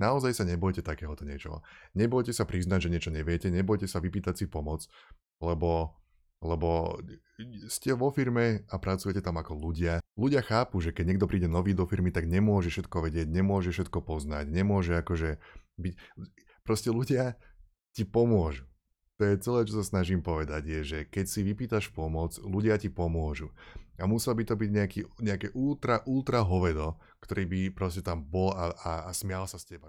naozaj sa nebojte takéhoto niečoho. Nebojte sa priznať, že niečo neviete, nebojte sa vypýtať si pomoc, lebo, lebo ste vo firme a pracujete tam ako ľudia. Ľudia chápu, že keď niekto príde nový do firmy, tak nemôže všetko vedieť, nemôže všetko poznať, nemôže akože byť... Proste ľudia ti pomôžu. To je celé, čo sa snažím povedať, je, že keď si vypýtaš pomoc, ľudia ti pomôžu. A musel by to byť nejaký, nejaké ultra, ultra hovedo, ktorý by proste tam bol a, a, a smial sa s teba.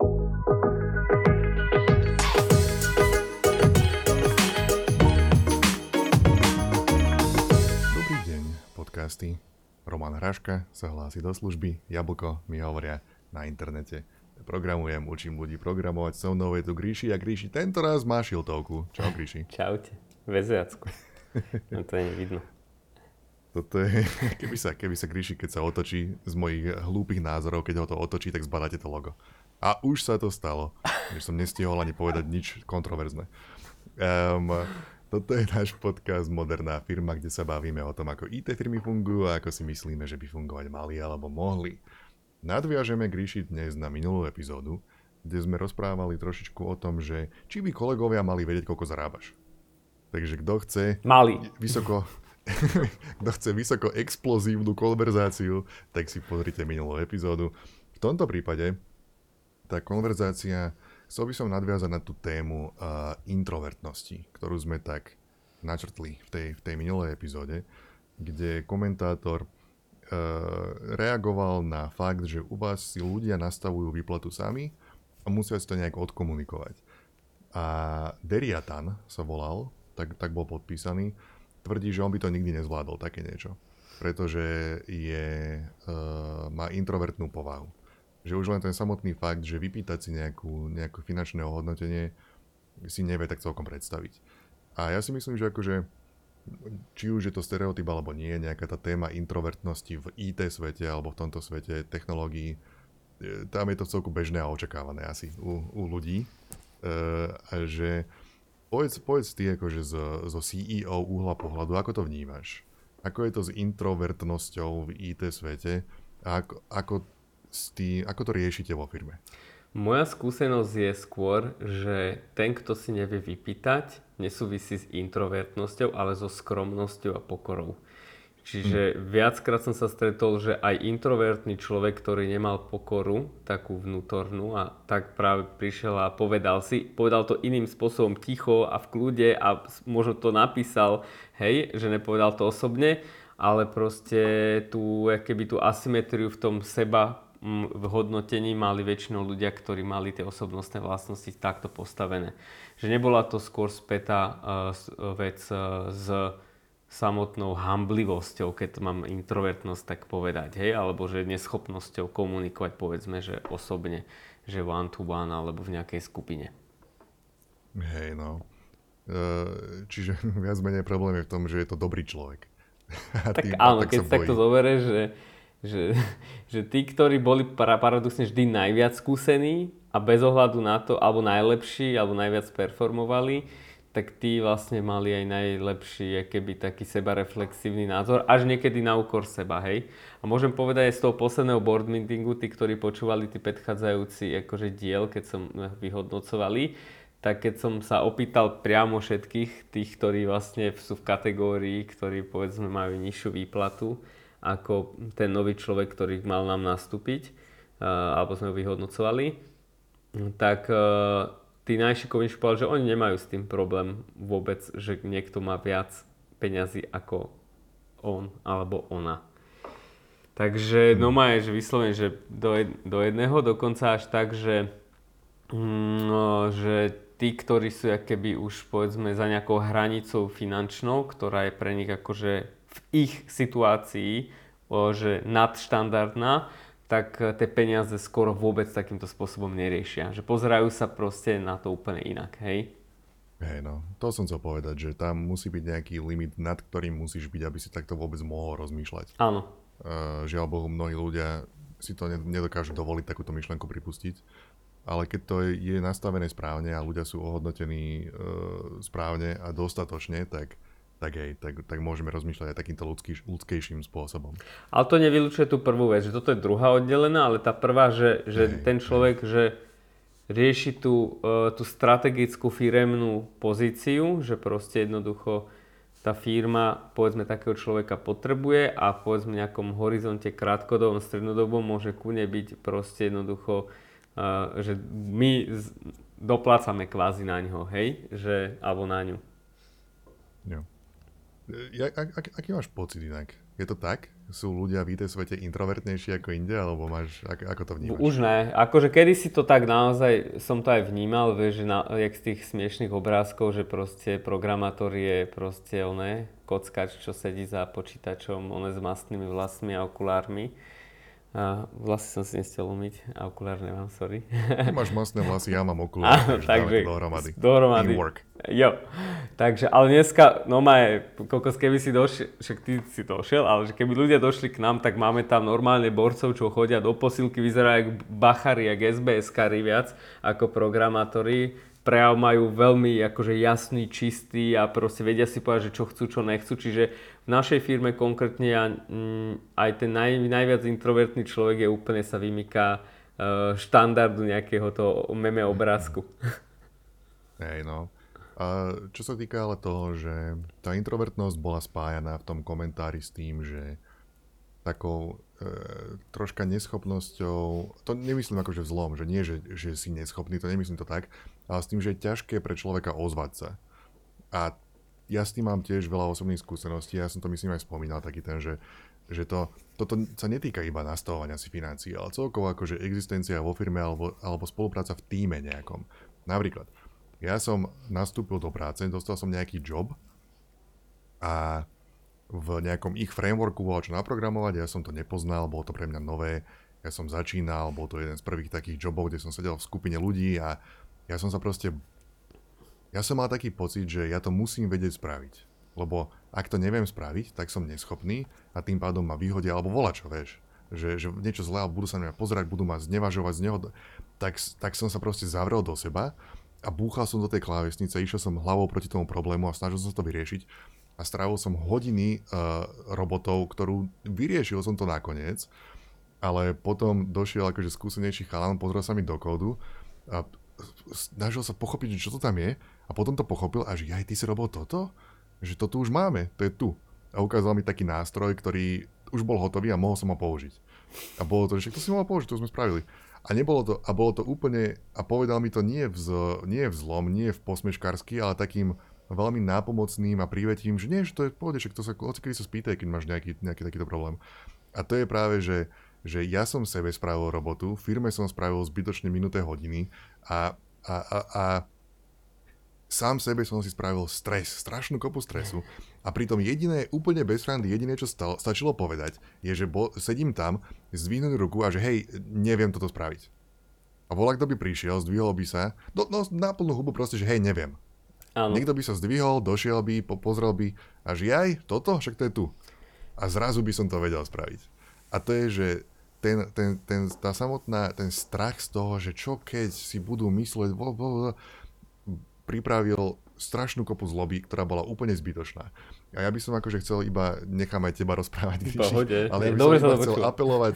Dobrý deň, podcasty. Roman Hraška sa hlási do služby, Jablko mi hovoria na internete. Programujem, učím ľudí programovať, so mnou je tu Gríši a Gríši tento raz má šiltovku. Čau Gríši. Čaute, veziacku. No to je nevidno. Toto je, keby sa, keby sa Gríši, keď sa otočí z mojich hlúpych názorov, keď ho to otočí, tak zbadáte to logo. A už sa to stalo, že som nestihol ani povedať nič kontroverzné. Um, toto je náš podcast Moderná firma, kde sa bavíme o tom, ako IT firmy fungujú a ako si myslíme, že by fungovať mali alebo mohli. Nadviažeme Gríši dnes na minulú epizódu, kde sme rozprávali trošičku o tom, že či by kolegovia mali vedieť, koľko zarábaš. Takže kto chce Mali. vysoko, kto chce vysoko explozívnu konverzáciu, tak si pozrite minulú epizódu. V tomto prípade tá konverzácia, chcel by som nadviazať na tú tému uh, introvertnosti, ktorú sme tak načrtli v tej, v tej minulej epizóde, kde komentátor reagoval na fakt, že u vás si ľudia nastavujú výplatu sami a musia si to nejak odkomunikovať. A Deriatan sa volal, tak, tak bol podpísaný, tvrdí, že on by to nikdy nezvládol, také niečo. Pretože je, uh, má introvertnú povahu. Že už len ten samotný fakt, že vypýtať si nejakú, nejaké finančné ohodnotenie, si nevie tak celkom predstaviť. A ja si myslím, že akože či už je to stereotyp alebo nie, nejaká tá téma introvertnosti v IT svete alebo v tomto svete technológií, e, tam je to celku bežné a očakávané asi u, u ľudí. Uh, že Povedz, povedz ty akože zo, zo CEO uhla pohľadu, ako to vnímaš? Ako je to s introvertnosťou v IT svete a ako, ako, tý, ako to riešite vo firme? Moja skúsenosť je skôr, že ten, kto si nevie vypýtať, nesúvisí s introvertnosťou, ale so skromnosťou a pokorou. Čiže hmm. viackrát som sa stretol, že aj introvertný človek, ktorý nemal pokoru, takú vnútornú a tak práve prišiel a povedal si, povedal to iným spôsobom ticho a v kľude a možno to napísal, hej, že nepovedal to osobne, ale proste tú, keby tú asymetriu v tom seba v hodnotení mali väčšinou ľudia, ktorí mali tie osobnostné vlastnosti takto postavené. Že nebola to skôr spätá uh, vec uh, z samotnou hamblivosťou, keď to mám introvertnosť tak povedať, hej, alebo že neschopnosťou komunikovať, povedzme, že osobne, že one to one alebo v nejakej skupine. Hej, no. E, čiže viac menej problém je v tom, že je to dobrý človek. A tak tým, áno, tak keď sa takto zoberie, že, že, že tí, ktorí boli paradoxne vždy najviac skúsení a bez ohľadu na to, alebo najlepší, alebo najviac performovali, tak tí vlastne mali aj najlepší, keby taký sebareflexívny názor, až niekedy na úkor seba, hej. A môžem povedať aj z toho posledného board meetingu, tí, ktorí počúvali tí predchádzajúci akože diel, keď som vyhodnocovali, tak keď som sa opýtal priamo všetkých tých, ktorí vlastne sú v kategórii, ktorí povedzme majú nižšiu výplatu, ako ten nový človek, ktorý mal nám nastúpiť, uh, alebo sme ho vyhodnocovali, tak uh, tí najšikovnejší povedali, že oni nemajú s tým problém vôbec, že niekto má viac peňazí ako on alebo ona. Takže no má je, že vyslovene, že do, do jedného, dokonca až tak, že, mm, no, že tí, ktorí sú keby už povedzme za nejakou hranicou finančnou, ktorá je pre nich akože v ich situácii že nadštandardná, tak eh, tie peniaze skoro vôbec takýmto spôsobom neriešia. Že pozerajú sa proste na to úplne inak, hej? Hej, no, to som chcel povedať, že tam musí byť nejaký limit, nad ktorým musíš byť, aby si takto vôbec mohol rozmýšľať. Áno. Uh, žiaľ Bohu, mnohí ľudia si to nedokážu dovoliť takúto myšlenku pripustiť, ale keď to je nastavené správne a ľudia sú ohodnotení uh, správne a dostatočne, tak tak hej, tak, tak môžeme rozmýšľať aj takýmto ľudský, ľudskejším spôsobom. Ale to nevylučuje tú prvú vec, že toto je druhá oddelená, ale tá prvá, že, že ten človek, že, rieši tú, uh, tú strategickú firemnú pozíciu, že proste jednoducho tá firma povedzme takého človeka potrebuje a povedzme v nejakom horizonte krátkodobom, strednodobom môže kune byť proste jednoducho, uh, že my doplácame kvázi na ňo, hej, že, alebo na ňu. Ja, ak, ak, aký máš pocit inak? Je to tak? Sú ľudia v IT svete introvertnejší ako inde, alebo máš, ako, ako to vnímaš? Už ne. Akože kedy si to tak naozaj, som to aj vnímal, vieš, že na, jak z tých smiešných obrázkov, že proste programátor je proste oné, kockač, čo sedí za počítačom, oné s mastnými vlasmi a okulármi a vlasy som si nestiel umyť a okulár nemám, sorry. Ty máš masné vlasy, ja mám okulár, takže, takže dohromady. Dohromady. work. Jo. Takže, ale dneska, no má kokos, keby si došiel, však ty si došiel, ale že keby ľudia došli k nám, tak máme tam normálne borcov, čo chodia do posilky, vyzerajú ako bachari, jak SBS-kari viac, ako programátori prejav majú veľmi akože jasný, čistý a proste vedia si povedať, že čo chcú, čo nechcú. Čiže v našej firme konkrétne ja, mm, aj ten naj, najviac introvertný človek je úplne sa vymýka uh, štandardu nejakého toho meme obrázku. Hej no. A čo sa týka ale toho, že tá introvertnosť bola spájaná v tom komentári s tým, že takou e, troška neschopnosťou, to nemyslím akože vzlom, že nie, že, že si neschopný, to nemyslím to tak, ale s tým, že je ťažké pre človeka ozvať sa. A ja s tým mám tiež veľa osobných skúseností, ja som to myslím aj spomínal, taký ten, že, že to, toto sa netýka iba nastavovania si financií, ale celkovo akože existencia vo firme alebo, alebo spolupráca v týme nejakom. Napríklad, ja som nastúpil do práce, dostal som nejaký job a v nejakom ich frameworku bolo čo naprogramovať, ja som to nepoznal, bolo to pre mňa nové, ja som začínal, bol to jeden z prvých takých jobov, kde som sedel v skupine ľudí a ja som sa proste... Ja som mal taký pocit, že ja to musím vedieť spraviť. Lebo ak to neviem spraviť, tak som neschopný a tým pádom ma vyhodia, alebo volá čo, vieš. Že, že niečo zlé, budú sa na mňa pozerať, budú ma znevažovať z neho. Tak, tak som sa proste zavrel do seba a búchal som do tej klávesnice, išiel som hlavou proti tomu problému a snažil som sa to vyriešiť a strávil som hodiny uh, robotov, ktorú vyriešil som to nakoniec, ale potom došiel akože skúsenejší chalan, pozrel sa mi do kódu a snažil sa pochopiť, čo to tam je a potom to pochopil a že aj ty si robil toto? Že to tu už máme, to je tu. A ukázal mi taký nástroj, ktorý už bol hotový a mohol som ho použiť. A bolo to, že to si mohol použiť, to sme spravili. A nebolo to, a bolo to úplne, a povedal mi to nie v, nie v zlom, nie v posmeškarsky, ale takým, veľmi nápomocným a prívetím, že nie, že to je pohode, že to sa, kedy sa spýtaj, keď máš nejaký, nejaký takýto problém. A to je práve, že, že ja som sebe spravil robotu, firme som spravil zbytočne minuté hodiny a, a, a, a sám sebe som si spravil stres, strašnú kopu stresu a pritom jediné, úplne bez randy, jediné, čo stalo, stačilo povedať, je, že bo, sedím tam, zdvihnúť ruku a že hej, neviem toto spraviť. A volá, kto by prišiel, zdvihol by sa, no, no na plnú hubu proste, že hej, neviem. Áno. Niekto by sa zdvihol, došiel by, pozrel by a že aj, toto, však to je tu. A zrazu by som to vedel spraviť. A to je, že ten, ten, ten, tá samotná, ten strach z toho, že čo keď si budú mysleť, bo, bo, bo, pripravil strašnú kopu zloby, ktorá bola úplne zbytočná. A ja by som akože chcel iba, nechám aj teba rozprávať, Pohode. ale ja by som iba chcel apelovať,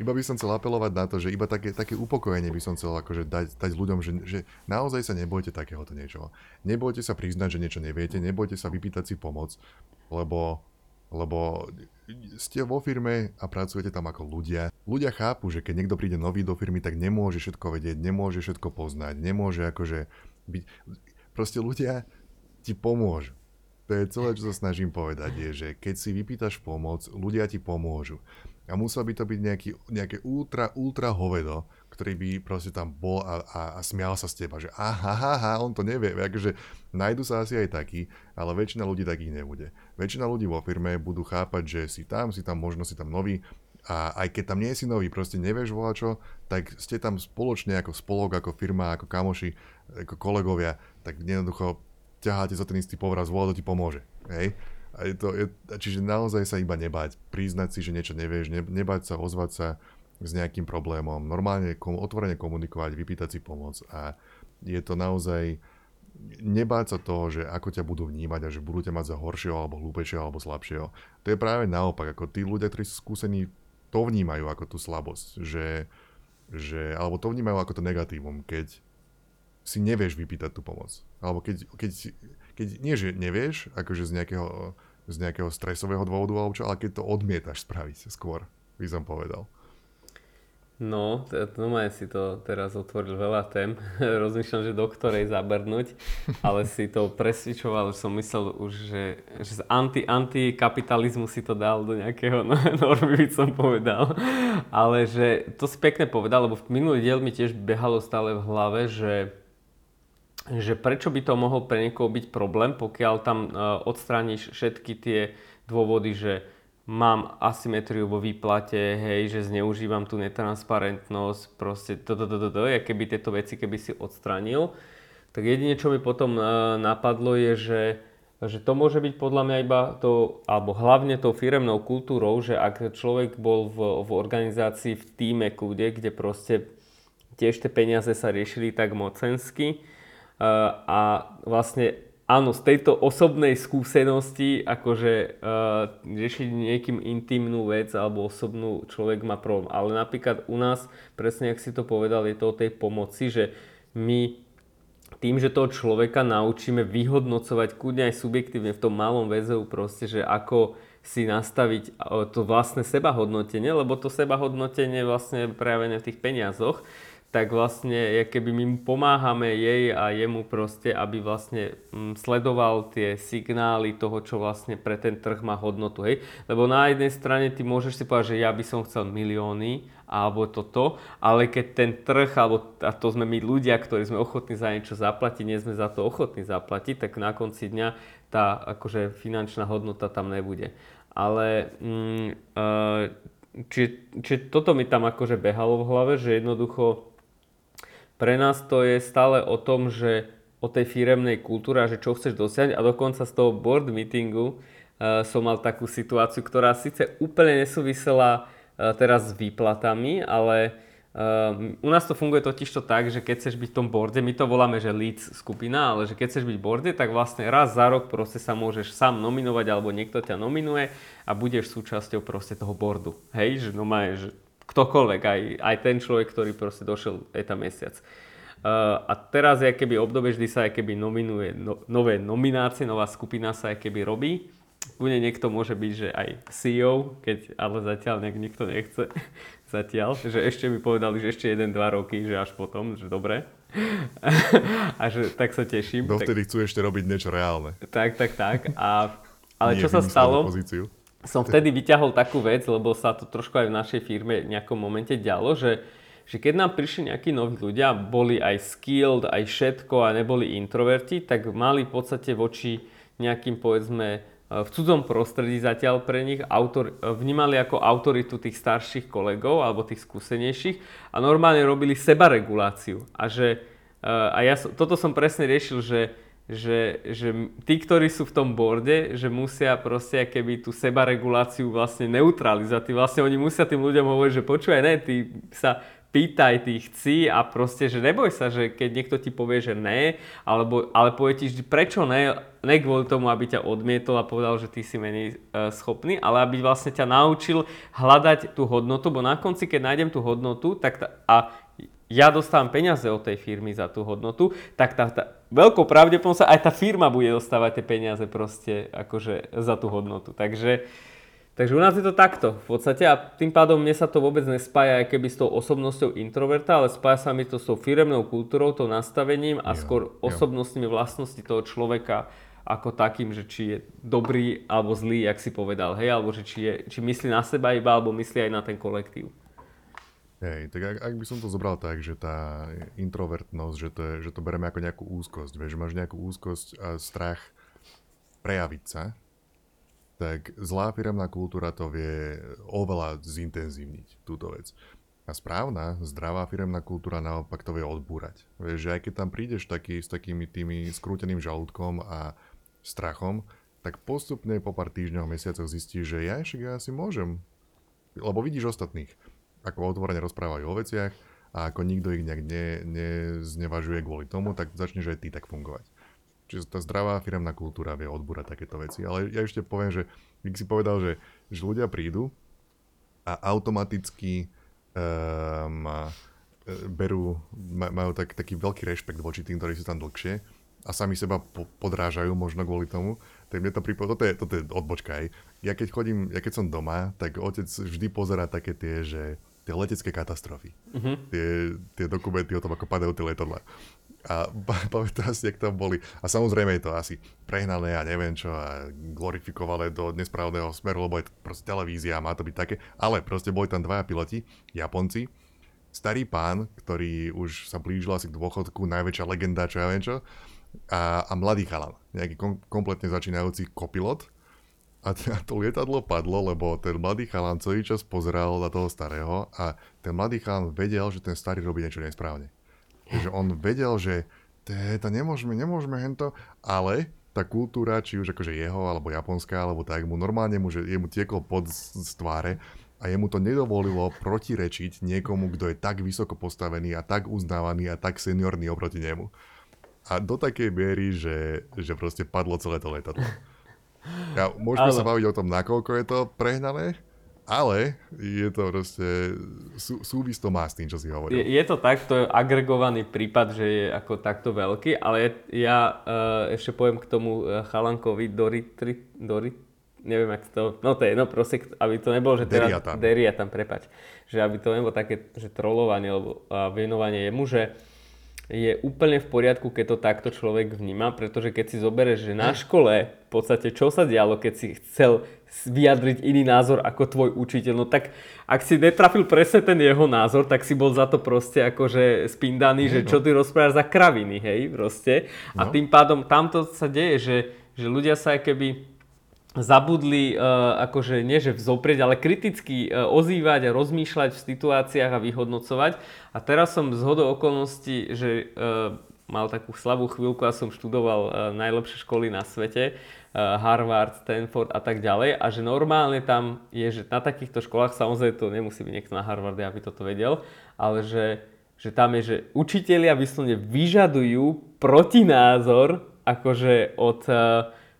iba by som chcel apelovať na to, že iba také, také upokojenie by som chcel akože dať, dať ľuďom, že, že naozaj sa nebojte takéhoto niečoho. Nebojte sa priznať, že niečo neviete, nebojte sa vypýtať si pomoc, lebo lebo ste vo firme a pracujete tam ako ľudia. Ľudia chápu, že keď niekto príde nový do firmy, tak nemôže všetko vedieť, nemôže všetko poznať, nemôže akože byť... Proste ľudia ti pomôžu to je celé, čo sa snažím povedať, je, že keď si vypýtaš pomoc, ľudia ti pomôžu. A musel by to byť nejaký, nejaké ultra, ultra hovedo, ktorý by proste tam bol a, a, a smial sa z teba, že aha, aha, on to nevie. Akože nájdu sa asi aj takí, ale väčšina ľudí takých nebude. Väčšina ľudí vo firme budú chápať, že si tam, si tam, možno si tam nový, a aj keď tam nie si nový, proste nevieš čo, tak ste tam spoločne ako spolok, ako firma, ako kamoši, ako kolegovia, tak jednoducho ťaháte za ten istý povraz, vola ti pomôže. Hej? A je to, je, čiže naozaj sa iba nebať, priznať si, že niečo nevieš, ne, nebať sa, ozvať sa s nejakým problémom, normálne kom, otvorene komunikovať, vypýtať si pomoc a je to naozaj nebáť sa toho, že ako ťa budú vnímať a že budú ťa mať za horšieho alebo hlúpejšieho alebo slabšieho. To je práve naopak, ako tí ľudia, ktorí sú skúsení, to vnímajú ako tú slabosť, že že, alebo to vnímajú ako to negatívum, keď si nevieš vypýtať tú pomoc. Alebo keď, keď, keď nie, že nevieš, akože z nejakého, z nejakého stresového dôvodu, alebo čo, ale keď to odmietaš spraviť skôr, by som povedal. No, normálne si to teraz otvoril veľa tém. Rozmýšľam, že do ktorej zabrnúť, ale si to presvičoval, že som myslel už, že, že z anti, antikapitalizmu si to dal do nejakého normy, by som povedal. Ale že to si pekne povedal, lebo v minulý diel mi tiež behalo stále v hlave, že že prečo by to mohol pre niekoho byť problém, pokiaľ tam uh, odstrániš všetky tie dôvody, že mám asymetriu vo výplate, hej, že zneužívam tú netransparentnosť, proste to, to, to, to, to, keby tieto veci, keby si odstranil, tak jedine, čo mi potom uh, napadlo je, že, že to môže byť podľa mňa iba to, alebo hlavne tou firemnou kultúrou, že ak človek bol v, v organizácii, v týme kľude, kde proste tiež tie peniaze sa riešili tak mocensky uh, a vlastne áno, z tejto osobnej skúsenosti, akože uh, riešiť niekým intimnú vec alebo osobnú, človek má problém. Ale napríklad u nás, presne ak si to povedal, je to o tej pomoci, že my tým, že toho človeka naučíme vyhodnocovať kľudne aj subjektívne v tom malom väzeu proste, že ako si nastaviť to vlastné sebahodnotenie, lebo to sebahodnotenie je vlastne prejavené v tých peniazoch, tak vlastne keby my pomáhame jej a jemu proste, aby vlastne mm, sledoval tie signály toho, čo vlastne pre ten trh má hodnotu. Hej? Lebo na jednej strane ty môžeš si povedať, že ja by som chcel milióny alebo toto, ale keď ten trh, alebo a to sme my ľudia, ktorí sme ochotní za niečo zaplatiť, nie sme za to ochotní zaplatiť, tak na konci dňa tá akože finančná hodnota tam nebude. Ale mm, e, či, či toto mi tam akože behalo v hlave, že jednoducho pre nás to je stále o tom, že o tej firemnej kultúre že čo chceš dosiahnuť a dokonca z toho board meetingu uh, som mal takú situáciu, ktorá síce úplne nesúvisela uh, teraz s výplatami, ale uh, u nás to funguje totiž to tak, že keď chceš byť v tom borde, my to voláme, že leads skupina, ale že keď chceš byť v borde, tak vlastne raz za rok proste sa môžeš sám nominovať alebo niekto ťa nominuje a budeš súčasťou proste toho boardu. Hej, že no má, ktokoľvek, aj, aj ten človek, ktorý proste došiel aj tam mesiac. Uh, a teraz je keby obdobie, vždy sa keby nominuje no, nové nominácie, nová skupina sa keby robí. Bude niekto môže byť, že aj CEO, keď, ale zatiaľ nejak nikto nechce. zatiaľ, že ešte mi povedali, že ešte 1-2 roky, že až potom, že dobre. a že tak sa teším. Dovtedy tak, chcú ešte robiť niečo reálne. Tak, tak, tak. A, ale Nie čo sa stalo? Pozíciu som vtedy vyťahol takú vec, lebo sa to trošku aj v našej firme v nejakom momente dialo, že, že keď nám prišli nejakí noví ľudia, boli aj skilled, aj všetko a neboli introverti, tak mali v podstate voči nejakým povedzme v cudzom prostredí zatiaľ pre nich autor, vnímali ako autoritu tých starších kolegov alebo tých skúsenejších a normálne robili sebareguláciu. A že a ja, toto som presne riešil, že že, že tí, ktorí sú v tom borde, že musia proste keby tú sebareguláciu vlastne neutralizovať. Vlastne oni musia tým ľuďom hovoriť, že počúvaj, ne, ty sa pýtaj, ty chci a proste, že neboj sa, že keď niekto ti povie, že ne, alebo, ale povie ti, že prečo ne, ne kvôli tomu, aby ťa odmietol a povedal, že ty si menej e, schopný, ale aby vlastne ťa naučil hľadať tú hodnotu, bo na konci, keď nájdem tú hodnotu, tak tá, a ja dostávam peniaze od tej firmy za tú hodnotu, tak tá, tá veľkou pravdepodobnosťou aj tá firma bude dostávať tie peniaze proste akože za tú hodnotu. Takže, takže u nás je to takto v podstate a tým pádom mne sa to vôbec nespája aj keby s tou osobnosťou introverta, ale spája sa mi to s tou firemnou kultúrou, tou nastavením a jo, skôr osobnostnými vlastnosti toho človeka ako takým, že či je dobrý alebo zlý, jak si povedal, hej, alebo že či, je, či myslí na seba iba, alebo myslí aj na ten kolektív. Hej, tak ak, ak by som to zobral tak, že tá introvertnosť, že to, je, že to bereme ako nejakú úzkosť, vieš, že máš nejakú úzkosť a strach prejaviť sa, tak zlá firemná kultúra to vie oveľa zintenzívniť, túto vec. A správna, zdravá firemná kultúra naopak to vie odbúrať. Vieš, že aj keď tam prídeš taký, s takými tými skrúteným žalúdkom a strachom, tak postupne po pár týždňoch, mesiacoch zistíš, že ja ešte ja si môžem. Lebo vidíš ostatných ako otvorene rozprávajú o veciach a ako nikto ich nejak ne, neznevažuje kvôli tomu, tak začneš aj ty tak fungovať. Čiže tá zdravá firemná kultúra vie odbúrať takéto veci. Ale ja ešte poviem, že keď si povedal, že, že ľudia prídu a automaticky um, berú, majú tak, taký veľký rešpekt voči tým, ktorí sú tam dlhšie a sami seba po, podrážajú možno kvôli tomu. Tak mne to pripomína, toto je, toto je odbočka aj. Ja keď chodím, ja keď som doma, tak otec vždy pozera také tie, že tie letecké katastrofy. Uh-huh. Tie, tie dokumenty o tom, ako padajú tie letadla. A pamätám si, jak tam boli. A samozrejme je to asi prehnané a neviem čo a glorifikované do nesprávneho smeru, lebo je to proste televízia a má to byť také. Ale proste boli tam dvaja piloti, Japonci, starý pán, ktorý už sa blížil asi k dôchodku, najväčšia legenda, čo ja viem čo, a, a mladý chalan, nejaký kom, kompletne začínajúci kopilot. A to lietadlo padlo, lebo ten mladý chalan celý čas pozeral na toho starého a ten mladý chalan vedel, že ten starý robí niečo nesprávne. Takže on vedel, že to nemôžeme, nemôžeme hento, ale tá kultúra, či už akože jeho, alebo japonská, alebo tak, mu normálne mu, že jemu tiekol pod z tváre a jemu to nedovolilo protirečiť niekomu, kto je tak vysoko postavený a tak uznávaný a tak seniorný oproti nemu. A do takej miery, že, že proste padlo celé to letadlo. Ja, môžeme ale... sa baviť o tom, nakoľko je to prehnané, ale je to proste, sú, súvis to má s tým, čo si hovoril. Je, je to tak, to je agregovaný prípad, že je ako takto veľký, ale ja uh, ešte poviem k tomu uh, chalankovi Dorit, Dorit, neviem, ak to, no to je, no proste, aby to nebolo, že teraz, Deriatan. Deriatan, prepač, že aby to nebolo také, že trolovanie, alebo venovanie jemu, že je úplne v poriadku, keď to takto človek vníma, pretože keď si zoberieš, že na škole v podstate čo sa dialo, keď si chcel vyjadriť iný názor ako tvoj učiteľ, no tak ak si netrafil presne ten jeho názor, tak si bol za to proste akože spindaný, že no. čo ty rozprávaš za kraviny, hej, proste. A no. tým pádom tamto sa deje, že, že ľudia sa keby zabudli uh, akože nie že vzoprieť, ale kriticky uh, ozývať a rozmýšľať v situáciách a vyhodnocovať. A teraz som z hodou okolností, že uh, mal takú slabú chvíľku a som študoval najlepšie školy na svete, Harvard, Stanford a tak ďalej. A že normálne tam je, že na takýchto školách, samozrejme to nemusí byť niekto na Harvarde, aby toto vedel, ale že, že tam je, že učitelia vyslovene vyžadujú protinázor akože od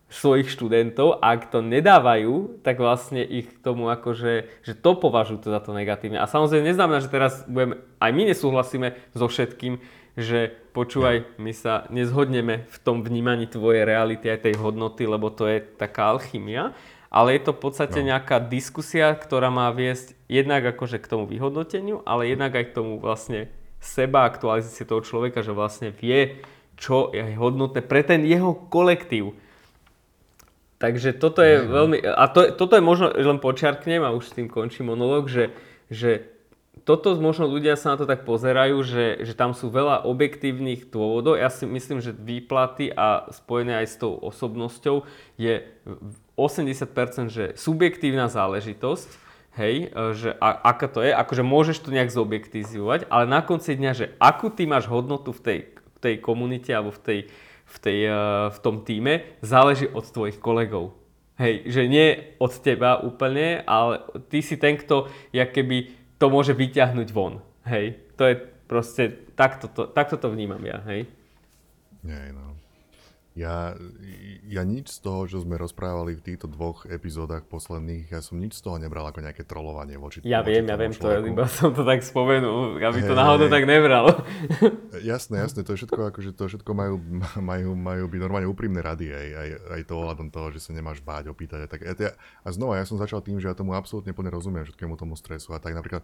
svojich študentov a ak to nedávajú, tak vlastne ich k tomu akože, že to považujú to za to negatívne. A samozrejme neznamená, že teraz budeme, aj my nesúhlasíme so všetkým, že počúvaj, my sa nezhodneme v tom vnímaní tvojej reality aj tej hodnoty, lebo to je taká alchymia, ale je to v podstate no. nejaká diskusia, ktorá má viesť jednak akože k tomu vyhodnoteniu, ale jednak aj k tomu vlastne seba aktualizácie toho človeka, že vlastne vie, čo je hodnotné pre ten jeho kolektív Takže toto je veľmi, a to, toto je možno, len počiarknem a už s tým končím monolog, že, že toto možno ľudia sa na to tak pozerajú, že, že tam sú veľa objektívnych dôvodov. Ja si myslím, že výplaty a spojené aj s tou osobnosťou je 80% že subjektívna záležitosť, hej, že a, aká to je, akože môžeš to nejak zobjektizovať, ale na konci dňa, že akú ty máš hodnotu v tej, v tej komunite alebo v tej, v, tej, eh, v tom týme záleží od tvojich kolegov. Hej, že nie od teba úplne, ale ty si ten, kto jak keby to môže vyťahnuť von. Hej, to je proste, takto to, takto to vnímam ja, hej. Nie, no. Ja, ja nič z toho, čo sme rozprávali v týchto dvoch epizódach posledných, ja som nič z toho nebral ako nejaké trolovanie voči Ja voči viem, ja viem, to je, iba som to tak spomenul, aby to hey, náhodou hey. tak nebral. Jasné, jasné, to je všetko, akože to všetko majú, majú, majú byť normálne úprimné rady, aj, aj, aj to ohľadom toho, že sa nemáš báť, opýtať. Tak, ja, a znova, ja som začal tým, že ja tomu absolútne plne rozumiem všetkému tomu stresu a tak napríklad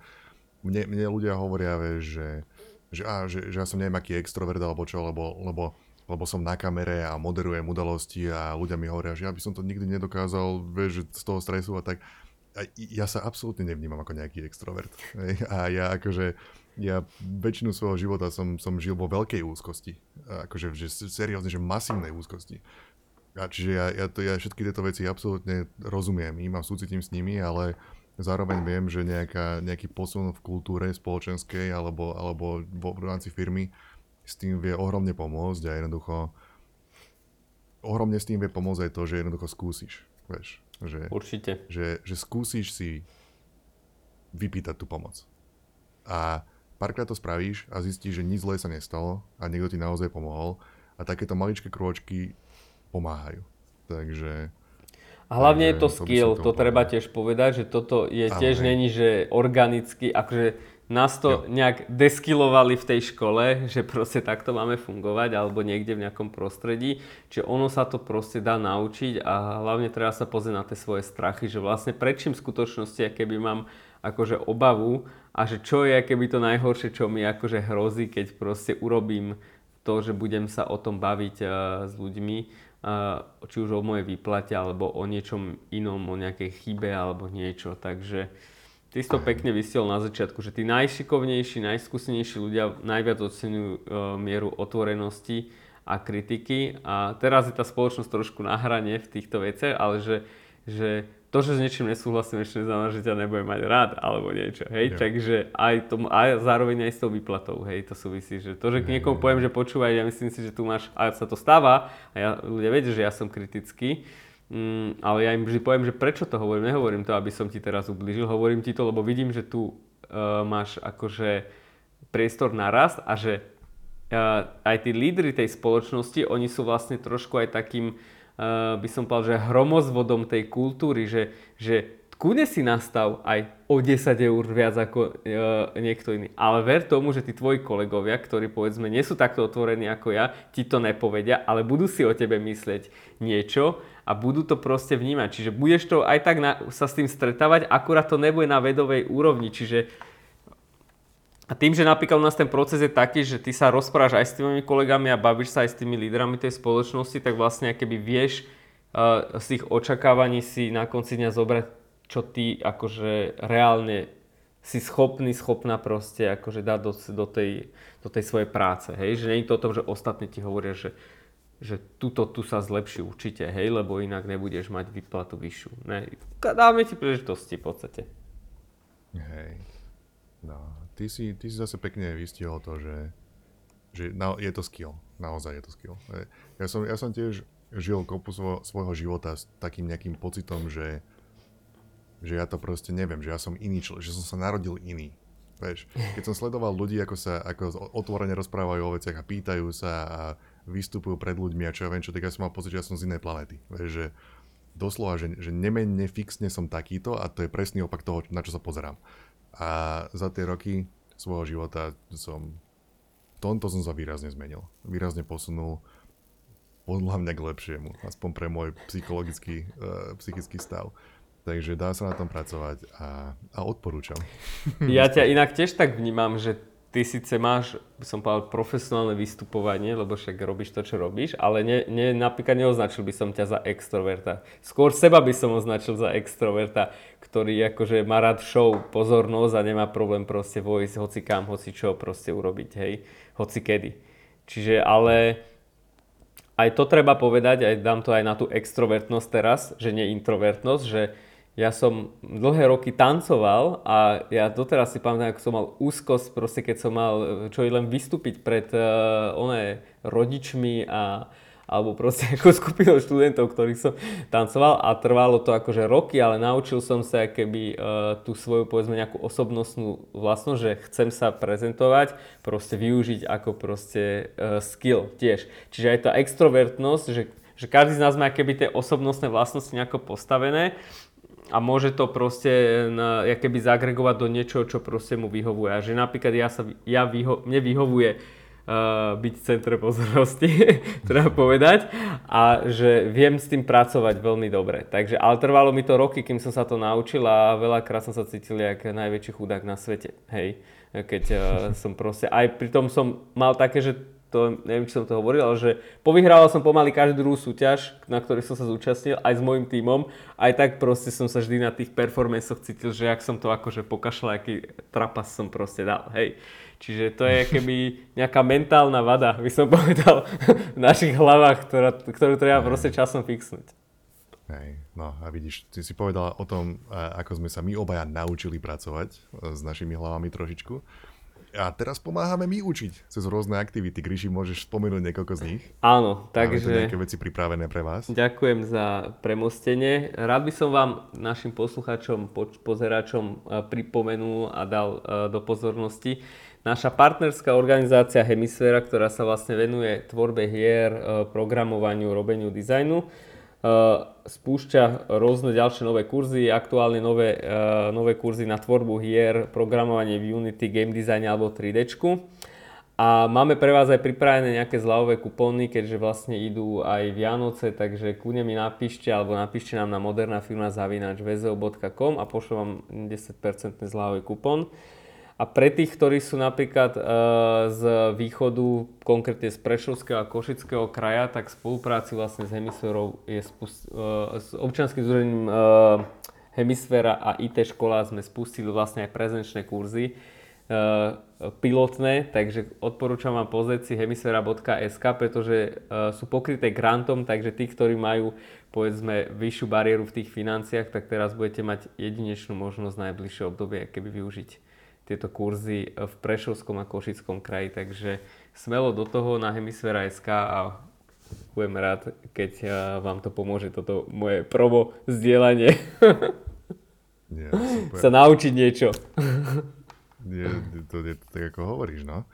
mne, mne ľudia hovoria, že, že, á, že, že ja som neviem aký extrovert alebo čo, lebo, lebo lebo som na kamere a moderujem udalosti a ľudia mi hovoria, že ja by som to nikdy nedokázal, vieš, z toho stresu a tak. A ja sa absolútne nevnímam ako nejaký extrovert. A ja akože, ja väčšinu svojho života som, som žil vo veľkej úzkosti. Akože, že seriózne, že masívnej úzkosti. A čiže ja, ja, to, ja všetky tieto veci absolútne rozumiem, im a súcitím s nimi, ale zároveň viem, že nejaká, nejaký posun v kultúre spoločenskej alebo, alebo v rámci firmy s tým vie ohromne pomôcť a jednoducho ohromne s tým vie pomôcť aj to, že jednoducho skúsiš. Vieš, že, Určite. Že, že skúsiš si vypýtať tú pomoc. A párkrát to spravíš a zistíš, že nič zlé sa nestalo a niekto ti naozaj pomohol a takéto maličké krôčky pomáhajú. Takže... A hlavne je to skill, to, to treba tiež povedať, že toto je tiež není, že organicky, akože nás to jo. nejak deskilovali v tej škole, že proste takto máme fungovať alebo niekde v nejakom prostredí. Čiže ono sa to proste dá naučiť a hlavne treba sa pozrieť na tie svoje strachy, že vlastne prečím v skutočnosti, keby mám akože obavu a že čo je keby to najhoršie, čo mi akože hrozí, keď proste urobím to, že budem sa o tom baviť uh, s ľuďmi, uh, či už o mojej výplate alebo o niečom inom, o nejakej chybe alebo niečo. Takže Ty si to pekne vysiel na začiatku, že tí najšikovnejší, najskúsenejší ľudia najviac ocenujú e, mieru otvorenosti a kritiky. A teraz je tá spoločnosť trošku na hrane v týchto veciach, ale že, že to, že s niečím nesúhlasím, ešte neznamená, že ťa nebude mať rád alebo niečo, hej, yeah. takže aj, tom, aj zároveň aj s tou výplatou, hej, to súvisí, že to, že k niekomu poviem, že počúvaj, ja myslím si, že tu máš, a sa to stáva, a ja, ľudia vedia, že ja som kritický, Mm, ale ja im vždy poviem, že prečo to hovorím. Nehovorím to, aby som ti teraz ublížil. Hovorím ti to, lebo vidím, že tu uh, máš akože priestor na rast a že uh, aj tí lídry tej spoločnosti, oni sú vlastne trošku aj takým, uh, by som povedal, že hromozvodom tej kultúry, že, že kúne si nastav aj o 10 eur viac ako e, niekto iný. Ale ver tomu, že tí tvoji kolegovia, ktorí povedzme nie sú takto otvorení ako ja, ti to nepovedia, ale budú si o tebe myslieť niečo a budú to proste vnímať. Čiže budeš to aj tak na, sa s tým stretávať, akurát to nebude na vedovej úrovni. Čiže a tým, že napríklad u nás ten proces je taký, že ty sa rozprávaš aj s tými kolegami a bavíš sa aj s tými lídrami tej spoločnosti, tak vlastne keby vieš uh, z tých očakávaní si na konci dňa zobrať čo ty akože reálne si schopný, schopná proste akože dať do, do, tej, do tej svojej práce, hej, že nie je to o tom, že ostatní ti hovoria, že, že tuto tu sa zlepší určite, hej, lebo inak nebudeš mať výplatu vyššiu, ne, dáme ti príležitosti v podstate. Hej, no, ty si, ty si zase pekne vystihol to, že, že na, je to skill, naozaj je to skill. Ja som, ja som tiež žil kopu svo, svojho života s takým nejakým pocitom, že že ja to proste neviem, že ja som iný človek, že som sa narodil iný. Vieš, keď som sledoval ľudí, ako sa ako otvorene rozprávajú o veciach a pýtajú sa a vystupujú pred ľuďmi a čo ja viem čo, tak ja som mal pocit, že ja som z inej planety. Vieš, že doslova, že, že nemenne fixne som takýto a to je presný opak toho, na čo sa pozerám. A za tie roky svojho života som v tomto som sa výrazne zmenil. Výrazne posunul podľa mňa k lepšiemu, aspoň pre môj psychologický, uh, psychický stav. Takže dá sa na tom pracovať a, a odporúčam. Ja ťa inak tiež tak vnímam, že ty síce máš, by som povedal, profesionálne vystupovanie, lebo však robíš to, čo robíš, ale ne, ne, napríklad neoznačil by som ťa za extroverta. Skôr seba by som označil za extroverta, ktorý akože má rád show, pozornosť a nemá problém proste vojsť hoci kam, hoci čo proste urobiť, hej, hoci kedy. Čiže ale aj to treba povedať, aj dám to aj na tú extrovertnosť teraz, že nie introvertnosť, že ja som dlhé roky tancoval a ja doteraz si pamätám, ako som mal úzkosť, proste keď som mal čo i len vystúpiť pred uh, oné rodičmi a alebo proste ako skupinou študentov, ktorých som tancoval a trvalo to akože roky, ale naučil som sa keby uh, tú svoju povedzme nejakú osobnostnú vlastnosť, že chcem sa prezentovať, proste využiť ako proste uh, skill tiež. Čiže aj tá extrovertnosť, že, že každý z nás má keby tie osobnostné vlastnosti nejako postavené a môže to proste na, keby zagregovať do niečoho, čo proste mu vyhovuje. A že napríklad ja sa, ja vyho, mne vyhovuje uh, byť v centre pozornosti, treba povedať, a že viem s tým pracovať veľmi dobre. Takže, ale trvalo mi to roky, kým som sa to naučil a veľakrát som sa cítil ako najväčší chudák na svete. Hej. Keď uh, som proste, aj pri tom som mal také, že to neviem, či som to hovoril, ale že povyhrával som pomaly každú druhú súťaž, na ktorej som sa zúčastnil, aj s môjim tímom. Aj tak proste som sa vždy na tých performancoch cítil, že ak som to akože pokašľal, aký trapas som proste dal, hej. Čiže to je keby nejaká mentálna vada, by som povedal, v našich hlavách, ktorá, ktorú treba proste časom fixnúť. Hej, no a vidíš, ty si povedal o tom, ako sme sa my obaja naučili pracovať e, s našimi hlavami trošičku. A teraz pomáhame my učiť cez rôzne aktivity. Gríši, môžeš spomenúť niekoľko z nich? Áno, takže... Máme nejaké veci pripravené pre vás. Ďakujem za premostenie. Rád by som vám, našim poslucháčom, pozeračom e, pripomenul a dal e, do pozornosti naša partnerská organizácia Hemisféra, ktorá sa vlastne venuje tvorbe hier, e, programovaniu, robeniu dizajnu spúšťa rôzne ďalšie nové kurzy, aktuálne nové, nové kurzy na tvorbu hier, programovanie v Unity, game design alebo 3D. A máme pre vás aj pripravené nejaké zľavové kupóny, keďže vlastne idú aj Vianoce, takže kľudne mi napíšte alebo napíšte nám na moderná firma zavinač a pošlem vám 10% zľavový kupón. A pre tých, ktorí sú napríklad uh, z východu, konkrétne z Prešovského a Košického kraja, tak spolupráci vlastne s Hemisférou je spust- uh, s občianským združením uh, Hemisféra a IT škola sme spustili vlastne aj prezenčné kurzy pilotné, takže odporúčam vám pozrieť si hemisfera.sk, pretože sú pokryté grantom, takže tí, ktorí majú povedzme vyššiu bariéru v tých financiách, tak teraz budete mať jedinečnú možnosť najbližšie obdobie keby využiť tieto kurzy v Prešovskom a Košickom kraji, takže smelo do toho na Hemisfera.sk a budem rád, keď eh, vám to pomôže, toto moje promo zdieľanie. Nie, super. Sa naučiť niečo. Nie, to je tak, ako hovoríš, no.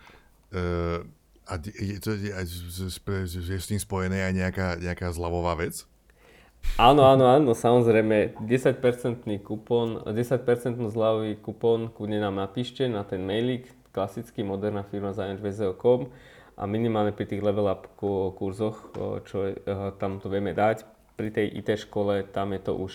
Uh, a je, to, je, je s tým spojené aj nejaká, nejaká zľavová vec? Áno, áno, áno, samozrejme, 10% kupón, 10% zľavý kupón, kudne nám napíšte na ten mailik, klasický moderná firma zanečvzo.com a minimálne pri tých level up kurzoch, čo tam to vieme dať. Pri tej IT škole tam je to už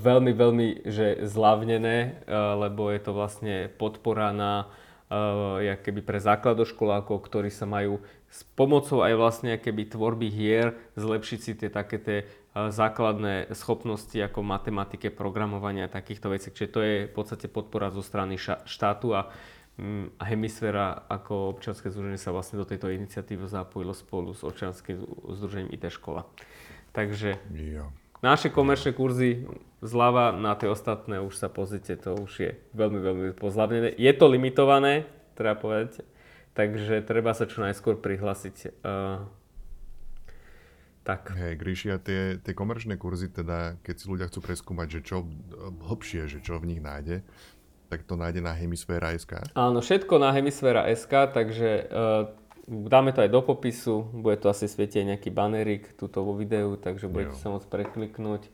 veľmi, veľmi že zľavnené, lebo je to vlastne podpora na uh, keby pre základoškolákov, ktorí sa majú s pomocou aj vlastne keby tvorby hier zlepšiť si tie také tie základné schopnosti ako matematike, programovania a takýchto vecí. Čiže to je v podstate podpora zo strany štátu a mm, Hemisféra ako občianske združenie sa vlastne do tejto iniciatívy zapojilo spolu s občianským združením IT škola. Takže jo. naše komerčné kurzy zľava na tie ostatné už sa pozrite, to už je veľmi, veľmi pozlavnené. Je to limitované, treba povedať, takže treba sa čo najskôr prihlásiť uh, tak. Hej, Gríši, a tie, tie komerčné kurzy, teda keď si ľudia chcú preskúmať, že čo hlbšie, že čo v nich nájde, tak to nájde na Hemisféra.sk? Áno, všetko na Hemisféra.sk, takže uh, dáme to aj do popisu, bude to asi svietieť nejaký banerik tuto vo videu, takže budete jo. sa môcť prekliknúť.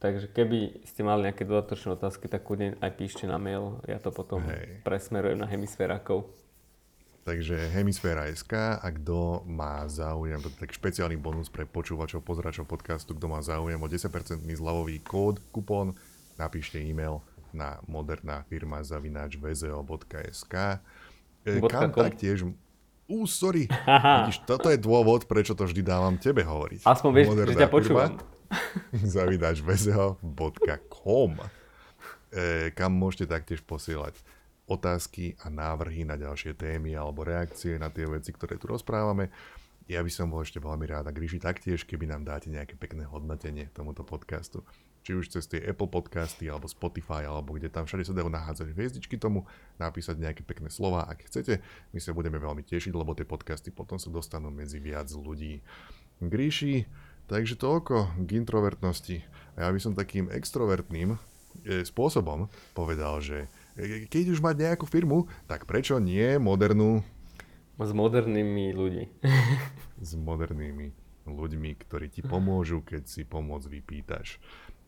Takže keby ste mali nejaké dodatočné otázky, tak kudne aj píšte na mail, ja to potom Hej. presmerujem na Hemisférakov. Takže Hemisféra.sk a kto má záujem, tak špeciálny bonus pre počúvačov, pozeračov podcastu, kto má záujem o 10% zľavový kód, kupón, napíšte e-mail na moderná firma zavináč vzo.sk e, kam taktiež Ú, sorry. Vidíš, toto je dôvod, prečo to vždy dávam tebe hovoriť. Aspoň vieš, Moderná že ťa počúvam. zavináč vzo.com e, kam môžete taktiež posielať otázky a návrhy na ďalšie témy alebo reakcie na tie veci, ktoré tu rozprávame. Ja by som bol ešte veľmi rád, ak Ríši taktiež, keby nám dáte nejaké pekné hodnotenie tomuto podcastu. Či už cez tie Apple podcasty, alebo Spotify, alebo kde tam všade sa dajú nahádzať hviezdičky tomu, napísať nejaké pekné slova, ak chcete. My sa budeme veľmi tešiť, lebo tie podcasty potom sa dostanú medzi viac ľudí. Gríši, takže toľko k introvertnosti. A ja by som takým extrovertným e, spôsobom povedal, že keď už mať nejakú firmu, tak prečo nie modernú? S modernými ľuďmi. S modernými ľuďmi, ktorí ti pomôžu, keď si pomoc vypýtaš.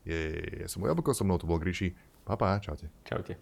Je, ja som Jablko, so mnou tu bol Gríši. Papa, čaute. Čaute.